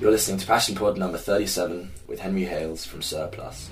You're listening to Passion Pod number 37 with Henry Hales from Sir Plus.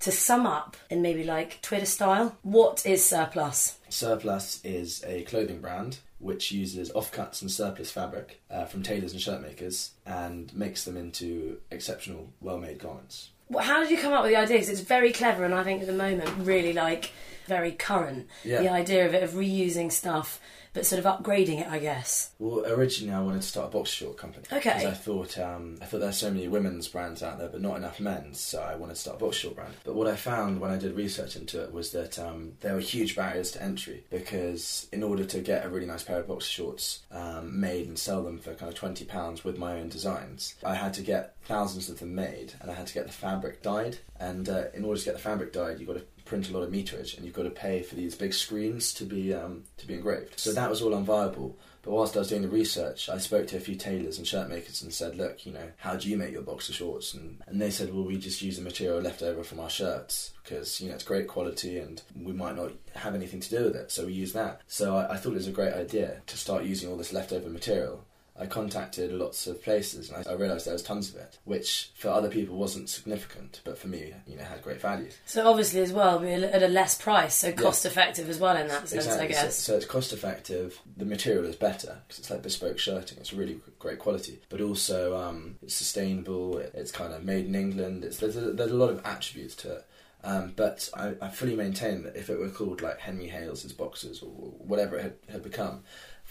To sum up in maybe like Twitter style, what is Sir Plus? Surplus is a clothing brand which uses offcuts and surplus fabric uh, from tailors and shirt makers and makes them into exceptional, well made garments. Well, How did you come up with the idea? 'Cause it's very clever, and I think at the moment really like very current. Yeah. The idea of it of reusing stuff, but sort of upgrading it, I guess. Well, originally I wanted to start a boxer short company. Okay. Because I thought um, I thought there's so many women's brands out there, but not enough men's. So I wanted to start a boxer short brand. But what I found when I did research into it was that um, there were huge barriers to entry because in order to get a really nice pair of boxer shorts um, made and sell them for kind of twenty pounds with my own designs, I had to get thousands of them made, and I had to get the fabric dyed. And uh, in order to get the fabric dyed, you've got to print a lot of meterage, and you've got to pay for these big screens to be um, to be engraved. So that was all unviable. But whilst I was doing the research, I spoke to a few tailors and shirt makers and said, "Look, you know, how do you make your boxer shorts?" And and they said, "Well, we just use the material left over from our shirts because you know it's great quality and we might not have anything to do with it, so we use that." So I, I thought it was a great idea to start using all this leftover material. I contacted lots of places and I, I realised there was tons of it, which for other people wasn't significant, but for me, you know, had great value. So obviously as well, be at a less price, so cost effective as well in that sense, I So, guess. so it's cost effective. The material is better because it's like bespoke shirting. It's really great quality, but also um, it's sustainable. It, it's kind of made in England. It's, there's, a, there's a lot of attributes to it. Um, but I, I fully maintain that if it were called like Henry Hales's boxes or whatever it had, had become,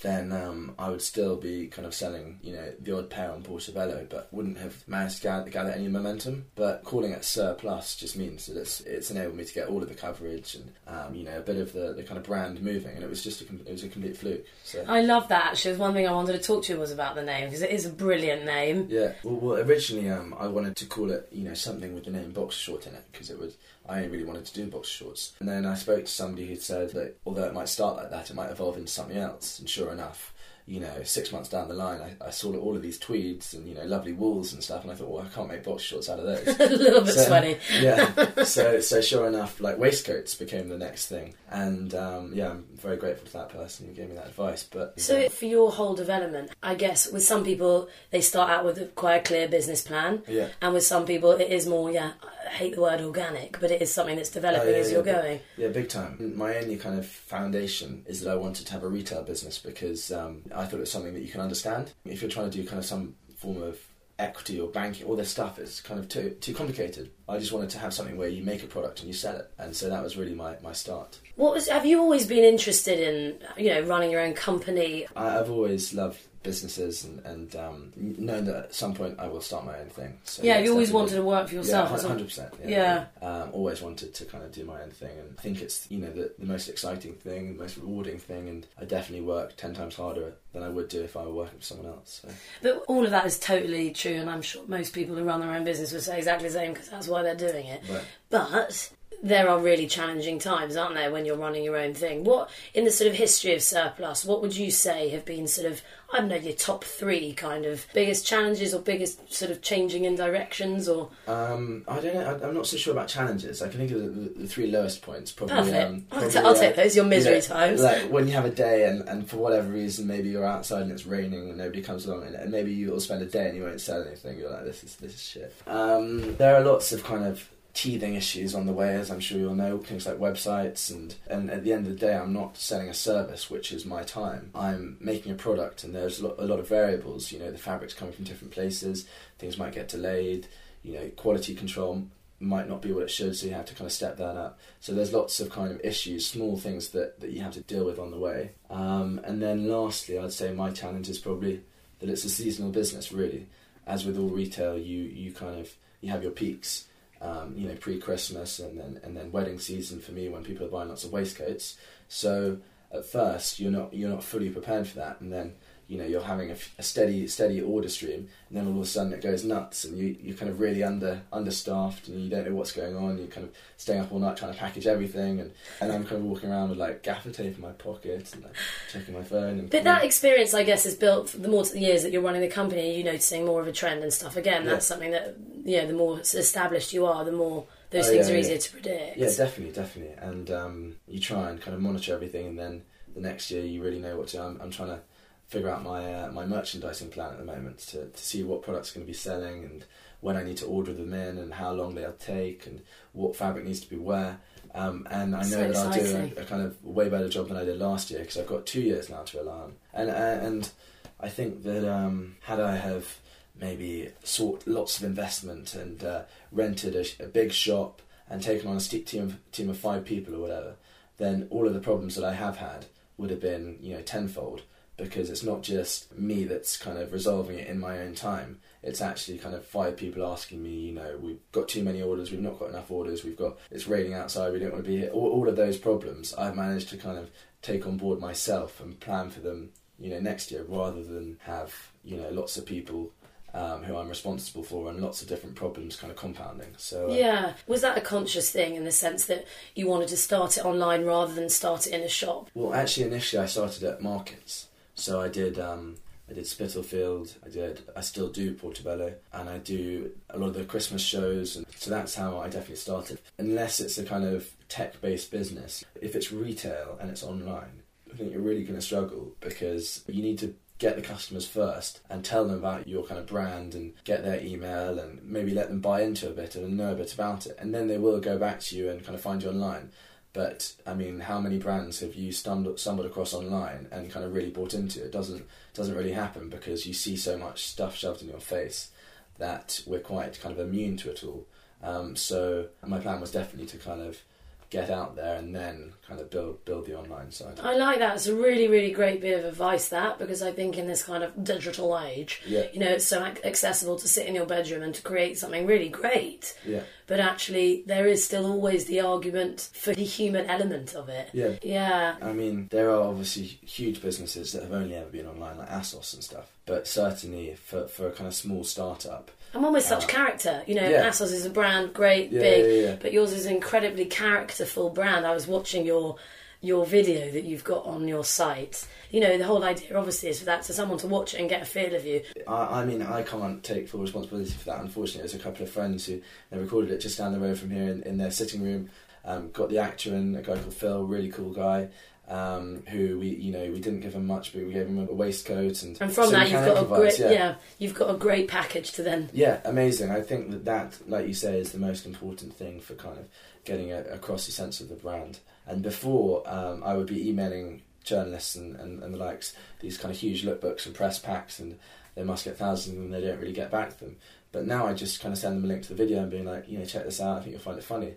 then um, I would still be kind of selling, you know, the odd pair on Portobello, but wouldn't have managed to gather, any momentum. But calling it Sir Plus just means that it's it's enabled me to get all of the coverage and um, you know a bit of the, the kind of brand moving, and it was just a, it was a complete fluke. So. I love that actually. One thing I wanted to talk to you was about the name because it is a brilliant name. Yeah. Well, well, originally um, I wanted to call it, you know, something with the name boxer short in it because it was I only really wanted to do boxer shorts. And then I spoke to somebody who said that although it might start like that, it might evolve into something else. And sure enough, you know, six months down the line, I, I saw all of these tweeds and you know lovely wools and stuff, and I thought, well, I can't make boxer shorts out of those. a little bit So- sweaty. yeah. So so sure enough, like waistcoats became the next thing, and um, yeah, I'm very grateful to that person who gave me that advice. But So for your whole development, I guess with some people they start out with quite a clear business plan, Yeah. and with some people it is more yeah. I hate the word organic, but it is something that's developing Oh, yeah, as yeah, you're going. Yeah, big time. My only kind of foundation is that I wanted to have a retail business because um, I thought it was something that you can understand. If you're trying to do kind of some form of equity or banking, all this stuff is kind of too too complicated. I just wanted to have something where you make a product and you sell it, and so that was really my, my start. What was? Have you always been interested in you know running your own company? I, I've always loved businesses and, and um, known that at some point I will start my own thing. So yeah, you always wanted to work for yourself. Yeah, hundred percent. Yeah. Um, always wanted to kind of do my own thing, and I think it's you know the, the most exciting thing, the most rewarding thing, and I definitely work ten times harder than I would do if I were working for someone else. So. But all of that is totally true, and I'm sure most people who run their own business would say exactly the same because that's why they're doing it. But But there are really challenging times, aren't there, when you're running your own thing? What, in the sort of history of Sir Plus, what would you say have been sort of, I don't know, your top three kind of biggest challenges or biggest sort of changing in directions or. um, I don't know. I, I'm not so sure about challenges. I can think of the, the, three lowest points. Probably. Perfect. Um, I'll, probably, ta- I'll uh, take those, your misery you know, times. Like when you have a day and, and for whatever reason maybe you're outside and it's raining and nobody comes along and, and maybe you'll spend a day and you won't sell anything. You're like, this is this is shit. Um, there are lots of kind of teething issues on the way, as I'm sure you'll know, things like websites and and at the end of the day, I'm not selling a service, which is my time. I'm making a product, and there's a lot, of variables. You know, the fabric's coming from different places. Things might get delayed. You know, quality control might not be what it should, so you have to kind of step that up. So there's lots of kind of issues, small things that, that you have to deal with on the way. Um, and then lastly, I'd say my challenge is probably that it's a seasonal business, really. As with all retail, you, you kind of you have your peaks, um, you know, pre-Christmas and then and then wedding season for me when people are buying lots of waistcoats. So at first you're not you're not fully prepared for that, and then you know you're having a steady steady order stream, and then all of a sudden it goes nuts, and you you're kind of really under understaffed, and you don't know what's going on. You're kind of staying up all night trying to package everything, and, and I'm kind of walking around with like gaffer tape in my pocket and like, checking my phone. And But that experience, I guess, is built the more the years that you're running the company. you're noticing more of a trend and stuff. Again, Yeah. that's something that you know. The more established you are, the more those Oh, things yeah, are yeah. easier to predict. Yeah, definitely, definitely. And um, you try and kind of monitor everything, and then the next year you really know what to. I'm, I'm trying to figure out my uh, my merchandising plan at the moment to, to see what products are going to be selling and when I need to order them in and how long they'll take and what fabric needs to be where. Um, and I know So that I'll do a, a kind of way better job than I did last year because I've got two years now to rely on. And uh, and I think that um, had I have maybe sought lots of investment and uh, rented a, a big shop and taken on a team of, team of five people or whatever, then all of the problems that I have had would have been you know tenfold because it's not just me that's kind of resolving it in my own time. It's actually kind of five people asking me, you know, we've got too many orders, we've not got enough orders, we've got it's raining outside, we don't want to be here. All, all of those problems I've managed to kind of take on board myself and plan for them, you know, next year rather than have, you know, lots of people um, who I'm responsible for and lots of different problems kind of compounding. So uh, Yeah. Was that a conscious thing in the sense that you wanted to start it online rather than start it in a shop? Well, actually, initially I started at markets, so I did um, I did Spitalfield, I did I still do Portobello, and I do a lot of the Christmas shows, and so that's how I definitely started. Unless it's a kind of tech-based business, if it's retail and it's online, I think you're really going to struggle because you need to get the customers first and tell them about your kind of brand and get their email and maybe let them buy into a bit and know a bit about it. And then they will go back to you and kind of find you online but I mean, how many brands have you stumbled, stumbled across online and kind of really bought into? It doesn't doesn't really happen because you see so much stuff shoved in your face that we're quite kind of immune to it all. Um, so my plan was definitely to kind of get out there and then kind of build build the online side. I like that. It's a really, really great bit of advice, that, because I think in this kind of digital age, Yeah, you know, it's so accessible to sit in your bedroom and to create something really great. yeah, But actually, there is still always the argument for the human element of it. yeah. Yeah. I mean, there are obviously huge businesses that have only ever been online, like ASOS and stuff. But certainly for, for a kind of small startup, And one with such character. You know, yeah. ASOS is a brand, great, yeah, big, yeah, but yours is an incredibly characterful brand. I was watching your your video that you've got on your site. You know, the whole idea obviously is for that to someone to watch it and get a feel of you. I, I mean, I can't take full responsibility for that. Unfortunately, there's a couple of friends who they recorded it just down the road from here in, in their sitting room. Um, got the actor in, a guy called Phil, really cool guy. Um, who we, you know, we didn't give him much, but we gave him a waistcoat and. And from so that, you've got a great yeah. you've got a great package to then. Yeah, amazing. I think that that, like you say, is the most important thing for kind of getting a, across the sense of the brand. And before, um, I would be emailing journalists and, and, and the likes these kind of huge lookbooks and press packs, and they must get thousands and they don't really get back to them. But now I just kind of send them a link to the video and being like, you know, check this out. I think you'll find it funny.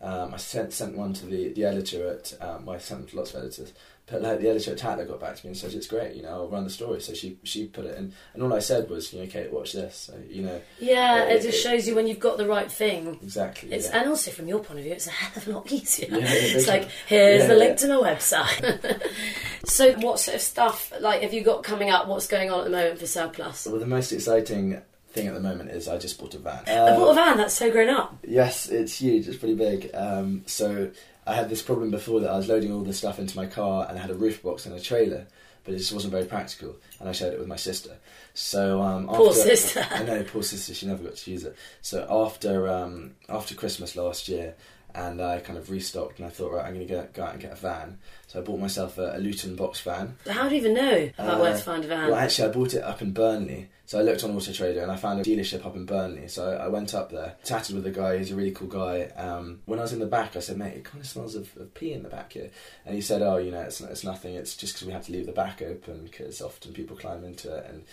Um, I sent sent one to the, the editor at um, well, I sent them to lots of editors, but like the editor at Tatler got back to me and said it's great, you know, I'll run the story. So she she put it in, and all I said was, you know, Kate, watch this. So, you know, Yeah, Uh, it just it- shows you when you've got the right thing. exactly. It's yeah. and also from your point of view, it's a hell of a lot easier. Yeah, it's like here's Yeah, the link to my website. so, what sort of stuff like have you got coming up? What's going on at the moment for Sir Plus? Well, the most exciting thing at the moment is I just bought a van. I Um, bought a van. That's so grown up. Yes, it's huge. It's pretty big. Um, so I had this problem before that I was loading all this stuff into my car and I had a roof box and a trailer, but it just wasn't very practical. And I shared it with my sister. So um, Poor after- sister. I know, poor sister. She never got to use it. So after um, after Christmas last year, and I kind of restocked, and I thought, right, I'm going to go out and get a van. So I bought myself a, a Luton box van. How do you even know about Uh, where to find a van? Well, actually, I bought it up in Burnley. So I looked on Auto Trader and I found a dealership up in Burnley. So I went up there, chatted with the guy. He's a really cool guy. Um, when I was in the back, I said, "Mate, it kind of smells of, of pee in the back here." And he said, "Oh, you know, it's it's nothing. It's just because we have to leave the back open because often people climb into it." And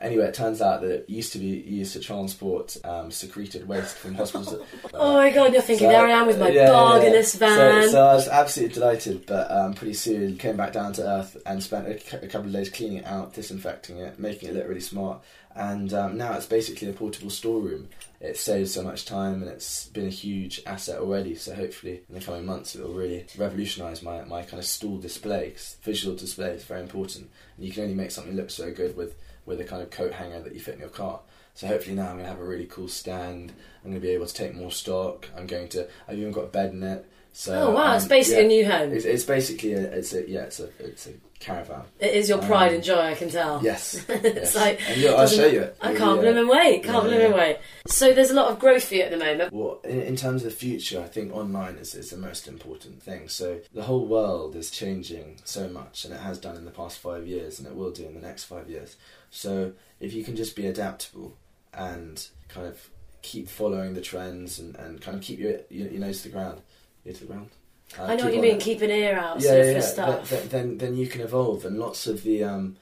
anyway, it turns out that it used to be used to transport um, secreted waste from hospitals. oh my god, you're thinking So- there I am with my yeah, bargainous yeah. van. So, so I was absolutely delighted, but um, pretty soon came back down to earth and spent a, a couple of days cleaning it out, disinfecting it, making it look really smart. And um, now it's basically a portable storeroom. It saves so much time, and it's been a huge asset already. So hopefully, in the coming months, it will really revolutionise my, my kind of stall display. 'cause visual display is very important, and you can only make something look so good with with a kind of coat hanger that you fit in your car. So hopefully now I'm going to have a really cool stand. I'm going to be able to take more stock. I'm going to. I've even got a bed in it. So oh wow, um, it's basically yeah, a new home. It's, it's basically a. It's a yeah. It's a. It's a caravan. It is your pride um, and joy, I can tell. Yes. it's yes. like I'll show you it. I can't yeah. bloom and wait. Can't Yeah, bloom and wait. So there's a lot of growth for you at the moment. Well, in, in terms of the future, I think online is, is the most important thing. So the whole world is changing so much, and it has done in the past five years, and it will do in the next five years. So if you can just be adaptable and kind of keep following the trends and, and kind of keep your, your, your nose to the ground, ear to the ground. Uh, I know what you mean. it. Keep an ear out yeah, yeah, yeah. stuff. Then, then then you can evolve, and lots of the um,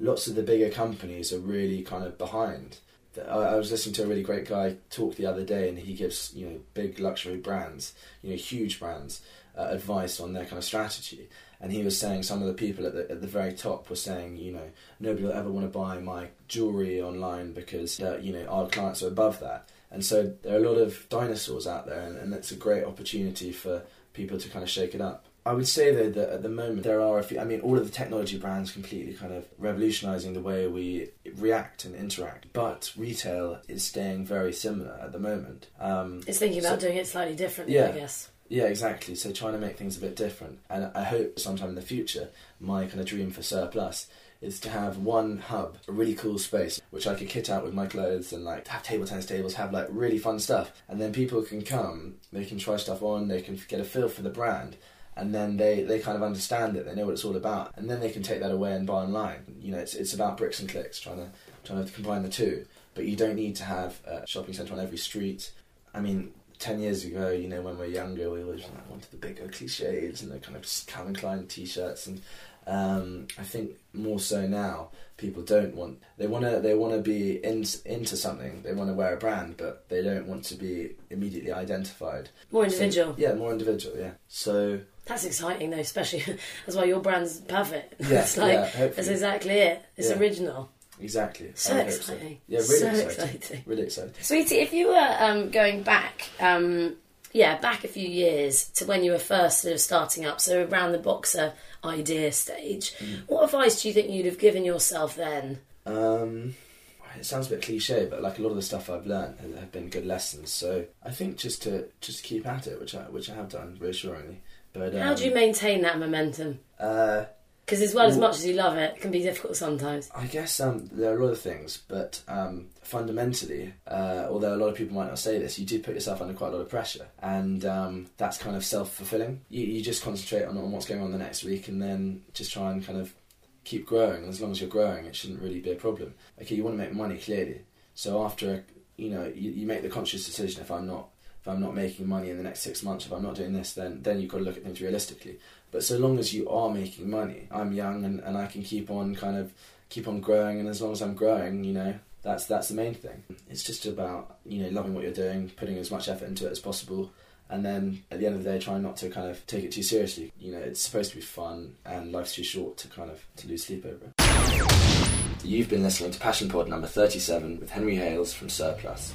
lots of the bigger companies are really kind of behind. I, I was listening to a really great guy talk the other day, and he gives you know big luxury brands, you know huge brands, uh, advice on their kind of strategy. And he was saying some of the people at the at the very top were saying, you know, nobody will ever want to buy my jewelry online because uh, you know our clients are above that. And so there are a lot of dinosaurs out there, and, and it's a great opportunity for people to kind of shake it up. I would say though that at the moment there are a few. I mean, all of the technology brands completely kind of revolutionising the way we react and interact, but retail is staying very similar at the moment. Um, It's thinking about so- doing it slightly differently, Yeah. I guess. yeah, exactly. So trying to make things a bit different, and I hope sometime in the future, my kind of dream for Sir Plus is to have one hub, a really cool space, which I could kit out with my clothes and like have table tennis tables, have like really fun stuff, and then people can come, they can try stuff on, they can get a feel for the brand, and then they, they kind of understand it, they know what it's all about, and then they can take that away and buy online. You know, it's it's about bricks and clicks, trying to trying to combine the two, but you don't need to have a shopping centre on every street. I mean, ten years ago, you know, when we were younger, we always wanted the bigger cliches and the kind of Calvin Klein t-shirts, and um, I think more so now, people don't want. They want to. They want to be in, into something. They want to wear a brand, but they don't want to be immediately identified. More So- individual. yeah, more individual. Yeah. So That's exciting though, especially that's why your brand's perfect. yeah, it's like yeah, that's exactly it. It's Yeah. original. exactly. So exciting. Yeah, really so exciting. exciting. Really exciting. Sweetie, if you were um, going back, um, yeah, back a few years to when you were first sort of starting up, so around the boxer idea stage, Mm. what advice do you think you'd have given yourself then? Um, it sounds a bit cliche, but like a lot of the stuff I've learned have- have been good lessons. So I think just to just keep at it, which I which I have done reassuringly. But um, How do you maintain that momentum? Uh, Because as well as much as you love it, it can be difficult sometimes. I guess um, there are a lot of things, but um, fundamentally, uh, although a lot of people might not say this, you do put yourself under quite a lot of pressure, and um, that's kind of self fulfilling. You, you just concentrate on, on what's going on the next week, and then just try and kind of keep growing. And as long as you're growing, it shouldn't really be a problem. Okay, you want to make money clearly, so after you know you, you make the conscious decision. If I'm not if I'm not making money in the next six months, if I'm not doing this, then then you've got to look at things realistically. But so long as you are making money, I'm young and, and I can keep on kind of keep on growing, and as long as I'm growing, you know, that's that's the main thing. It's just about you know loving what you're doing, putting as much effort into it as possible, and then at the end of the day, trying not to kind of take it too seriously. You know, it's supposed to be fun, and life's too short to kind of to lose sleep over it. You've been listening to Passion Pod number 37 with Henry Hales from Sir Plus.